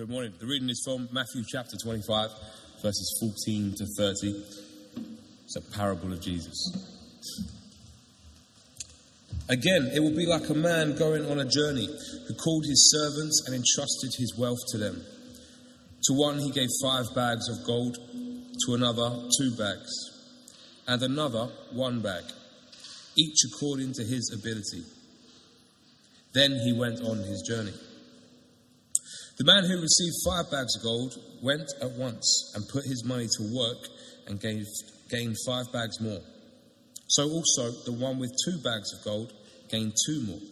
Good morning. The reading is from Matthew chapter 25, verses 14 to 30. It's a parable of Jesus. Again, it will be like a man going on a journey who called his servants and entrusted his wealth to them. To one he gave five bags of gold, to another two bags, and another one bag, each according to his ability. Then he went on his journey. The man who received five bags of gold went at once and put his money to work and gave, gained five bags more. So also the one with two bags of gold gained two more.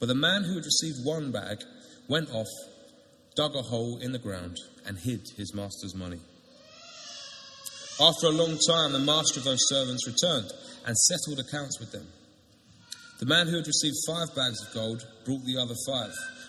But the man who had received one bag went off, dug a hole in the ground, and hid his master's money. After a long time, the master of those servants returned and settled accounts with them. The man who had received five bags of gold brought the other five.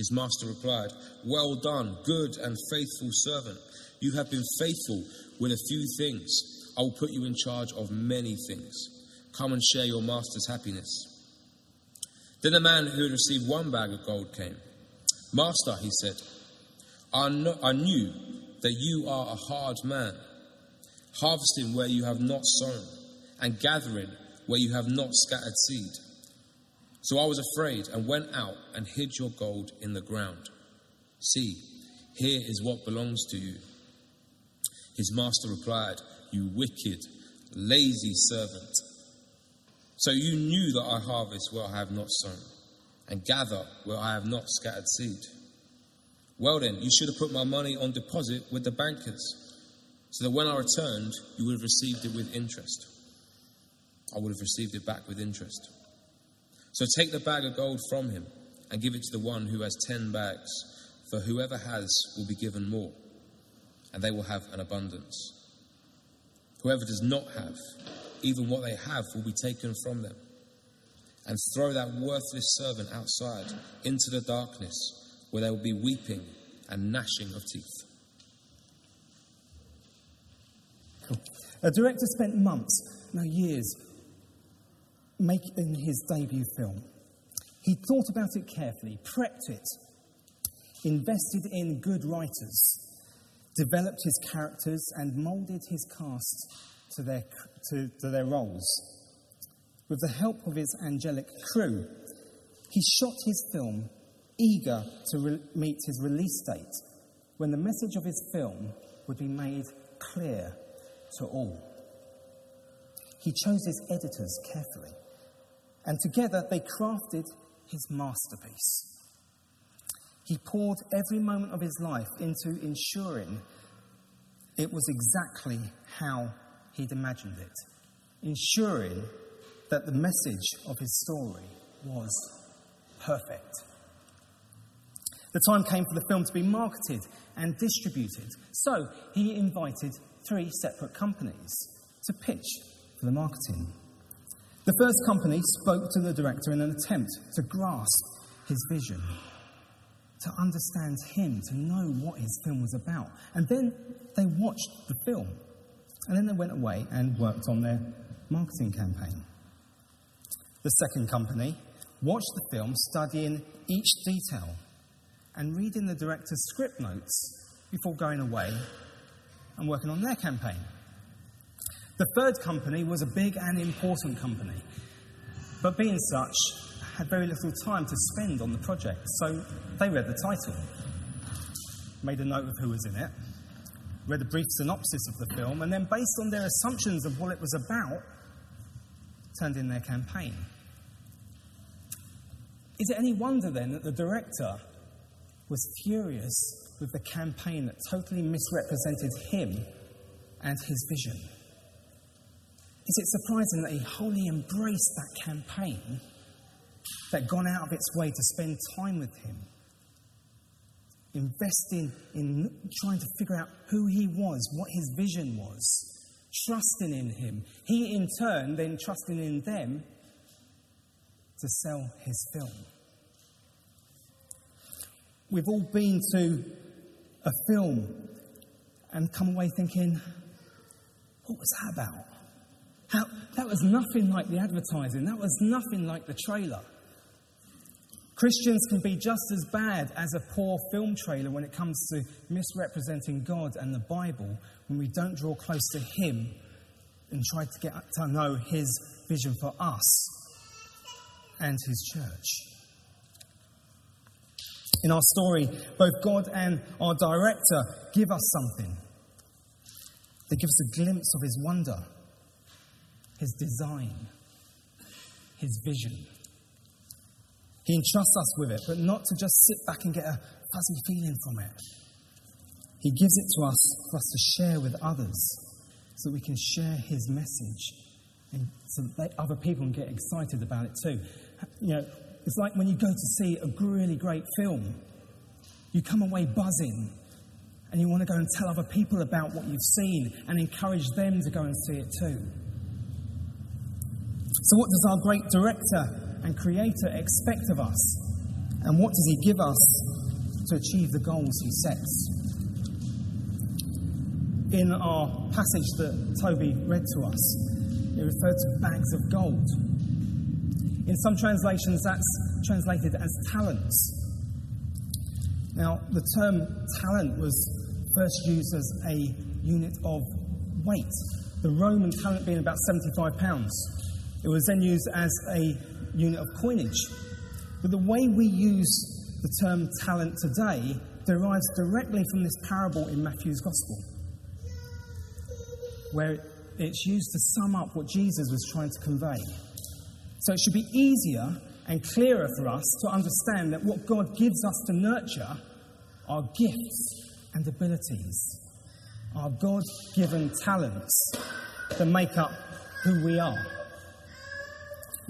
His master replied, Well done, good and faithful servant. You have been faithful with a few things. I will put you in charge of many things. Come and share your master's happiness. Then the man who had received one bag of gold came. Master, he said, I, know, I knew that you are a hard man, harvesting where you have not sown, and gathering where you have not scattered seed. So I was afraid and went out and hid your gold in the ground. See, here is what belongs to you. His master replied, You wicked, lazy servant. So you knew that I harvest where I have not sown, and gather where I have not scattered seed. Well, then, you should have put my money on deposit with the bankers, so that when I returned, you would have received it with interest. I would have received it back with interest. So take the bag of gold from him and give it to the one who has ten bags, for whoever has will be given more, and they will have an abundance. Whoever does not have, even what they have will be taken from them. And throw that worthless servant outside into the darkness, where there will be weeping and gnashing of teeth. Cool. A director spent months, no years, making his debut film. He thought about it carefully, prepped it, invested in good writers, developed his characters, and moulded his cast to their, to, to their roles. With the help of his angelic crew, he shot his film eager to re- meet his release date when the message of his film would be made clear to all. He chose his editors carefully and together they crafted his masterpiece. He poured every moment of his life into ensuring it was exactly how he'd imagined it, ensuring that the message of his story was perfect. The time came for the film to be marketed and distributed, so he invited three separate companies to pitch for the marketing. The first company spoke to the director in an attempt to grasp his vision, to understand him, to know what his film was about. And then they watched the film. And then they went away and worked on their marketing campaign. The second company watched the film, studying each detail and reading the director's script notes before going away and working on their campaign. The third company was a big and important company, but being such, had very little time to spend on the project, so they read the title, made a note of who was in it, read a brief synopsis of the film, and then, based on their assumptions of what it was about, turned in their campaign. Is it any wonder then that the director was furious with the campaign that totally misrepresented him and his vision? Is it surprising that he wholly embraced that campaign, that gone out of its way to spend time with him? investing in trying to figure out who he was, what his vision was, trusting in him. He, in turn, then trusting in them to sell his film. We've all been to a film and come away thinking, what was that about? How, that was nothing like the advertising, that was nothing like the trailer. Christians can be just as bad as a poor film trailer when it comes to misrepresenting God and the Bible when we don't draw close to Him and try to get to know His vision for us and His church. In our story, both God and our director give us something. They give us a glimpse of His wonder, His design, His vision. He entrusts us with it, but not to just sit back and get a fuzzy feeling from it. He gives it to us for us to share with others so we can share His message and so that other people can get excited about it too. You know, it's like when you go to see a really great film, you come away buzzing and you want to go and tell other people about what you've seen and encourage them to go and see it too. So, what does our great director and Creator expect of us? And what does He give us to achieve the goals He sets? In our passage that Toby read to us, it referred to bags of gold. In some translations, that's translated as talents. Now, the term talent was first used as a unit of weight, the Roman talent being about 75 pounds. It was then used as a unit of coinage. But the way we use the term talent today derives directly from this parable in Matthew's Gospel, where it's used to sum up what Jesus was trying to convey. So it should be easier and clearer for us to understand that what God gives us to nurture are gifts and abilities, our God given talents that make up who we are.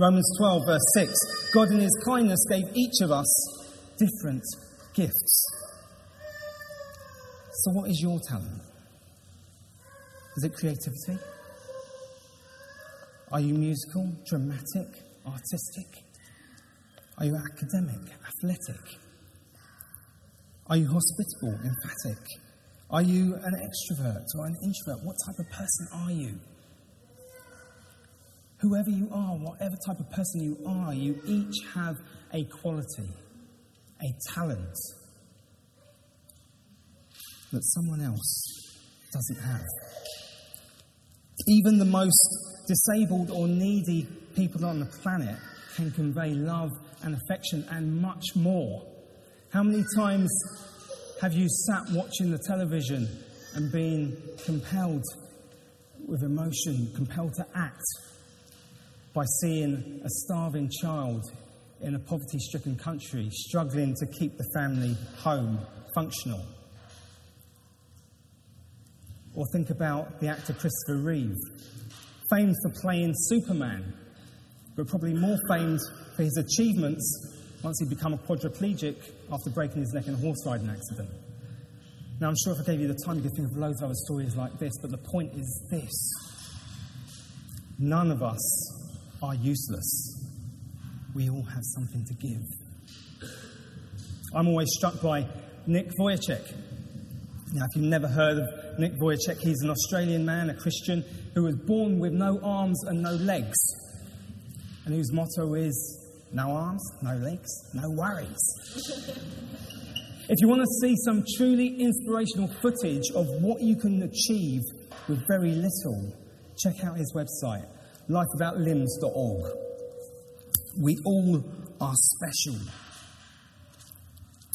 Romans 12, verse 6 God, in His kindness, gave each of us different gifts. So, what is your talent? Is it creativity? Are you musical, dramatic, artistic? Are you academic, athletic? Are you hospitable, emphatic? Are you an extrovert or an introvert? What type of person are you? Whoever you are, whatever type of person you are, you each have a quality, a talent that someone else doesn't have. Even the most disabled or needy people on the planet can convey love and affection and much more. How many times have you sat watching the television and been compelled with emotion, compelled to act by seeing a starving child in a poverty stricken country struggling to keep the family home functional. Or think about the actor Christopher Reeve, famed for playing Superman, but probably more famed for his achievements once he'd become a quadriplegic after breaking his neck in a horse riding accident. Now, I'm sure if I gave you the time, you could think of loads of other stories like this, but the point is this none of us are useless. We all have something to give. I'm always struck by Nick Vujicic. Now, if you've never heard of Nick Vujicic, he's an Australian man, a Christian, who was born with no arms and no legs, and whose motto is no arms, no legs, no worries. if you want to see some truly inspirational footage of what you can achieve with very little, check out his website, lifewithoutlimbs.org. We all are special.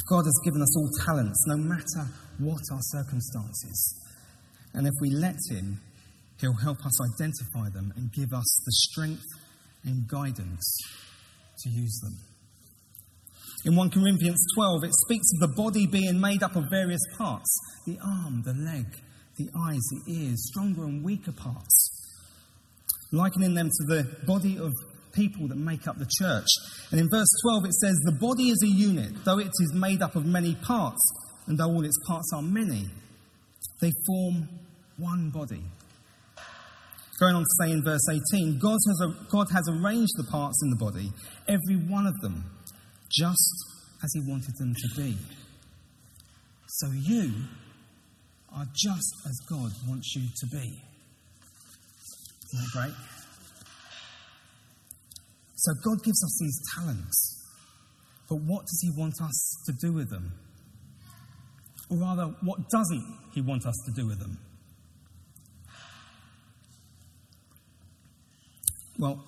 God has given us all talents, no matter what our circumstances. And if we let Him, He'll help us identify them and give us the strength and guidance to use them. In 1 Corinthians 12, it speaks of the body being made up of various parts the arm, the leg, the eyes, the ears, stronger and weaker parts likening them to the body of people that make up the church. And in verse 12 it says, The body is a unit, though it is made up of many parts. and though all its parts are many, they form one body. Going on to say in verse 18, God has, a, God has arranged the parts in the body, every one of them, just as He wanted them to be. So you are just as God wants you to be. Great? So God gives us these talents, but what does He want us to do with them? Or rather, what doesn't He want us to do with them? Well,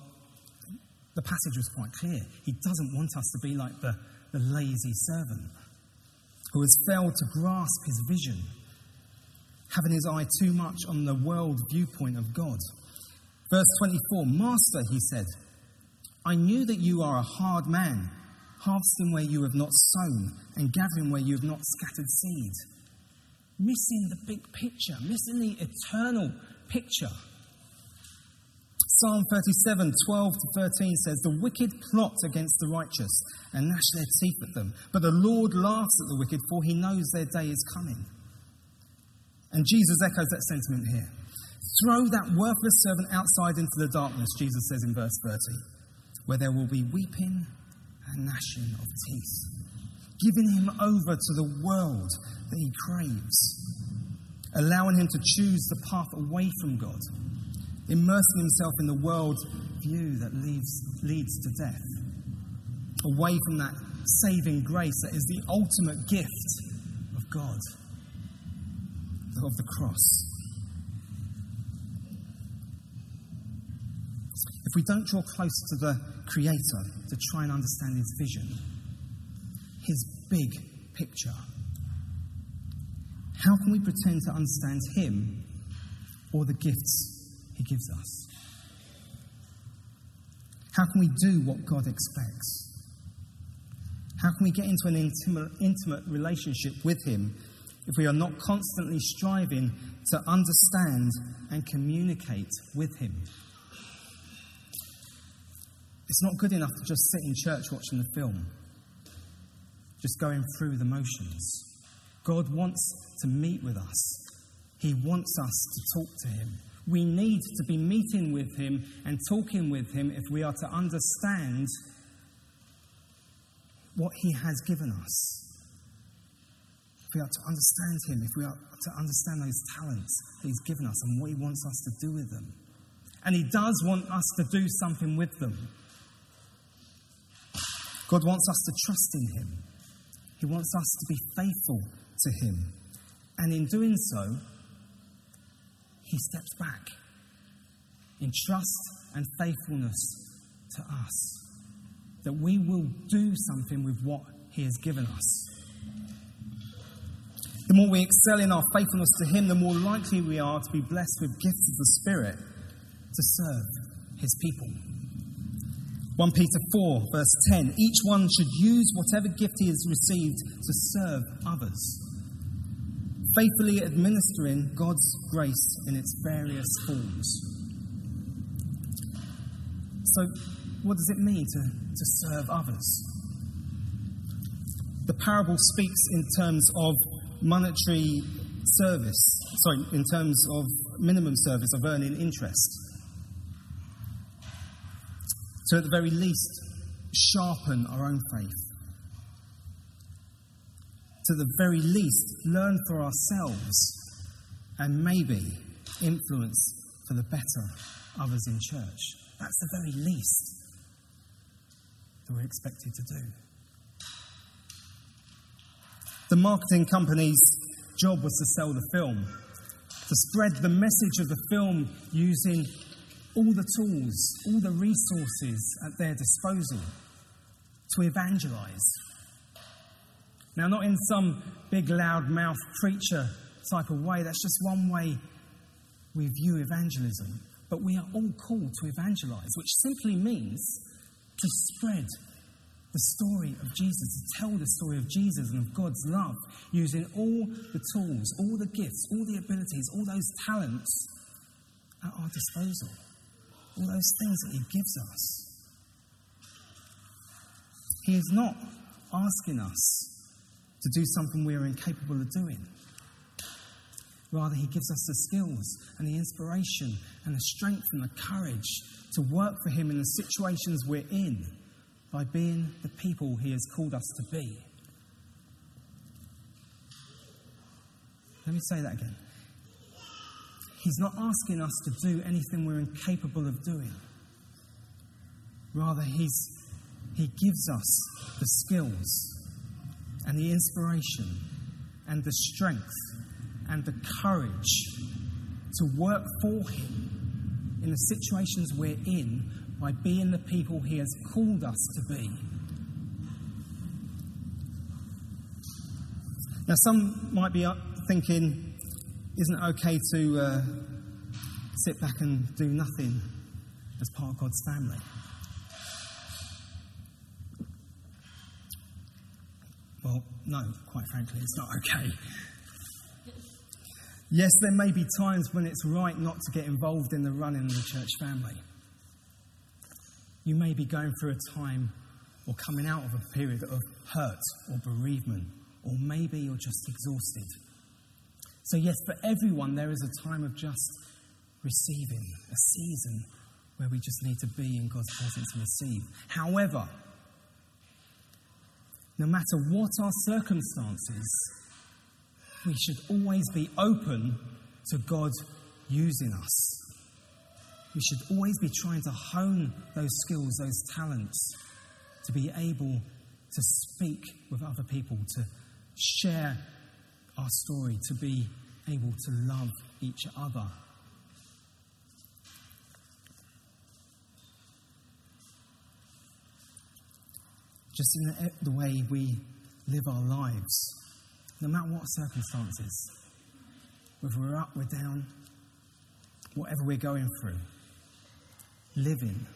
the passage was quite clear. He doesn't want us to be like the, the lazy servant who has failed to grasp his vision, having his eye too much on the world viewpoint of God. Verse 24 Master, he said, I knew that you are a hard man, harvesting where you have not sown and gathering where you have not scattered seed. Missing the big picture, missing the eternal picture. Psalm 37, 12 to 13 says, The wicked plot against the righteous and gnash their teeth at them. But the Lord laughs at the wicked, for he knows their day is coming. And Jesus echoes that sentiment here. Throw that worthless servant outside into the darkness, Jesus says in verse 30, where there will be weeping and gnashing of teeth, giving him over to the world that he craves, allowing him to choose the path away from God immersing himself in the world view that leads, leads to death, away from that saving grace that is the ultimate gift of God, of the cross. If we don't draw close to the Creator to try and understand His vision, His big picture, how can we pretend to understand Him or the gifts he gives us? How can we do what God expects? How can we get into an intimate, intimate relationship with Him if we are not constantly striving to understand and communicate with Him? It's not good enough to just sit in church watching the film, just going through the motions. God wants to meet with us, He wants us to talk to Him. We need to be meeting with Him and talking with Him if we are to understand what He has given us. If we are to understand Him, if we are to understand those talents that He's given us and what He wants us to do with them. And He does want us to do something with them. God wants us to trust in Him, He wants us to be faithful to Him. And in doing so, he steps back in trust and faithfulness to us. That we will do something with what He has given us. The more we excel in our faithfulness to Him, the more likely we are to be blessed with gifts of the Spirit to serve His people. 1 Peter 4, verse 10 Each one should use whatever gift he has received to serve others faithfully administering God's grace in its various forms. So, what does it mean to, to serve others? The parable speaks in terms of monetary service, sorry, in terms of minimum service of earning interest. So, at the very least, sharpen our own faith to the very least, learn for ourselves and maybe influence for the better others in church. That's the very least that we're expected to do. The marketing company's job was to sell the film, to spread the message of the film using all the tools, all the resources at their disposal to evangelize. Now, not in some big loud mouth preacher type of way, that's just one way we view evangelism. But we are all called to evangelize, which simply means to spread the story of Jesus, to tell the story of Jesus and of God's love, using all the tools, all the gifts, all the abilities, all those talents at our disposal, all those things that He gives us. He is not asking us to do something we're incapable of doing. Rather, He gives us the skills and the inspiration and the strength and the courage to work for Him in the situations we're in by being the people He has called us to be. Let me say that again. He's not asking us to do anything we're incapable of doing. Rather, he's, He gives us the skills and the inspiration and the strength and the courage to work for Him in the situations we're in by being the people He has called us to be. Now, some might be thinking, isn't it okay to uh, sit back and do nothing as part of God's family? Well, no, quite frankly, it's not okay. Yes, there may be times when it's right not to get involved in the running of the church family. You may be going through a time or coming out of a period of hurt or bereavement, or maybe you're just exhausted. So, yes, for everyone, there is a time of just receiving, a season where we just need to be in God's presence and receive. However, no matter what our circumstances, we should always be open to God using us. We should always be trying to hone those skills, those talents, to be able to speak with other people, to share our story, to be able to love each other. Just in the, way we live our lives, no matter what circumstances, whether we're up, we're down, whatever we're going through, living.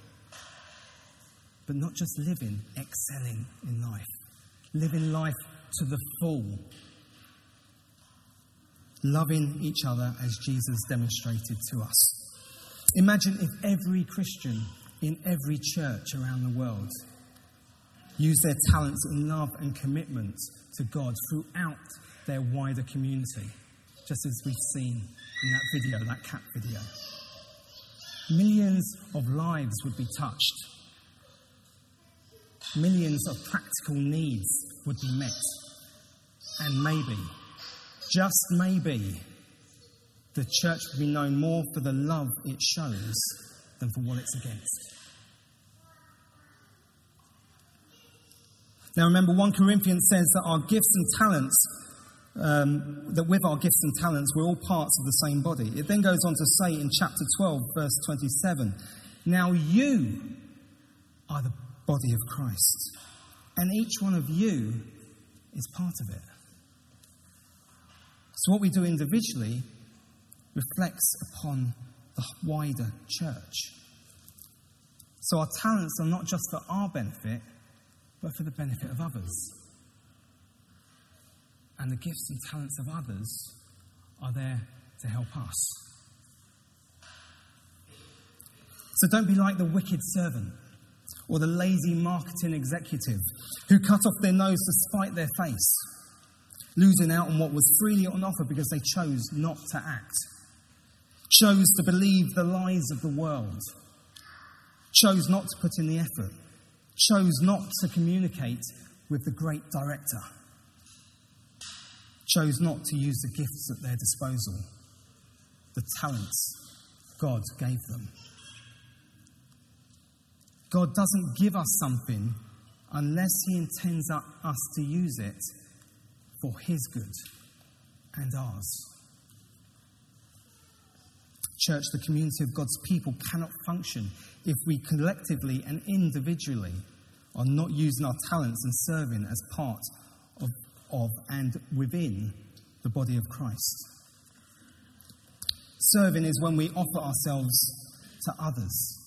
But not just living, excelling in life. Living life to the full loving each other as Jesus demonstrated to us. Imagine if every Christian in every church around the world used their talents and love and commitment to God throughout their wider community, just as we've seen in that video, that cat video. Millions of lives would be touched. Millions of practical needs would be met. And maybe just maybe, the church will be known more for the love it shows than for what it's against. Now remember, 1 Corinthians says that our gifts and talents, um, that with our gifts and talents, we're all parts of the same body. It then goes on to say in chapter 12, verse 27, Now you are the body of Christ, and each one of you is part of it. So, what we do individually reflects upon the wider church. So, our talents are not just for our benefit, but for the benefit of others. And the gifts and talents of others are there to help us. So, don't be like the wicked servant or the lazy marketing executive who cut off their nose to spite their face losing out on what was freely on offer because they chose not to act, chose to believe the lies of the world, chose not to put in the effort, chose not to communicate with the great director, chose not to use the gifts at their disposal, the talents God gave them. God doesn't give us something unless He intends us to use it for His good and ours. Church, the community of God's people cannot function if we collectively and individually are not using our talents and serving as part of, of and within the body of Christ. Serving is when we offer ourselves to others,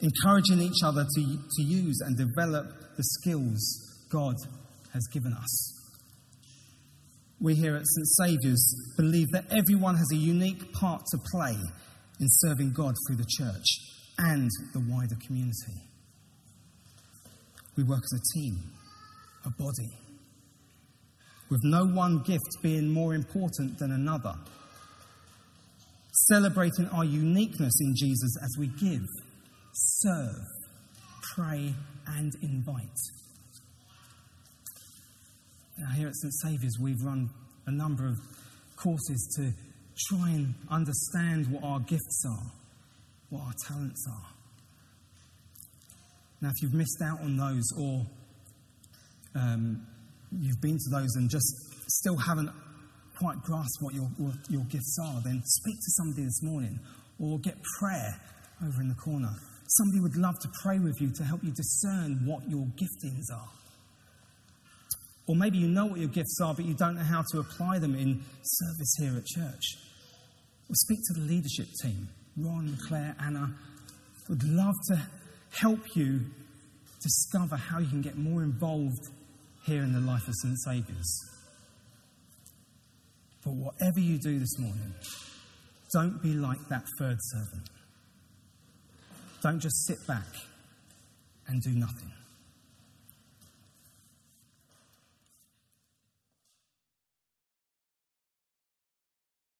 encouraging each other to, to use and develop the skills God has given us we here at St. Saviour's believe that everyone has a unique part to play in serving God through the church and the wider community. We work as a team, a body. with no one gift being more important than another. Celebrating our uniqueness in Jesus as we give, serve, pray, and invite. Now, here at St. Saviour's, we've run a number of courses to try and understand what our gifts are, what our talents are. Now, if you've missed out on those or um, you've been to those and just still haven't quite grasped what your, what your gifts are, then speak to somebody this morning or get prayer over in the corner. Somebody would love to pray with you to help you discern what your giftings are. Or maybe you know what your gifts are, but you don't know how to apply them in service here at church. Or speak to the leadership team. Ron, Claire, Anna would love to help you discover how you can get more involved here in the life of St. Saviour's. But whatever you do this morning, don't be like that third servant. Don't just sit back and do nothing.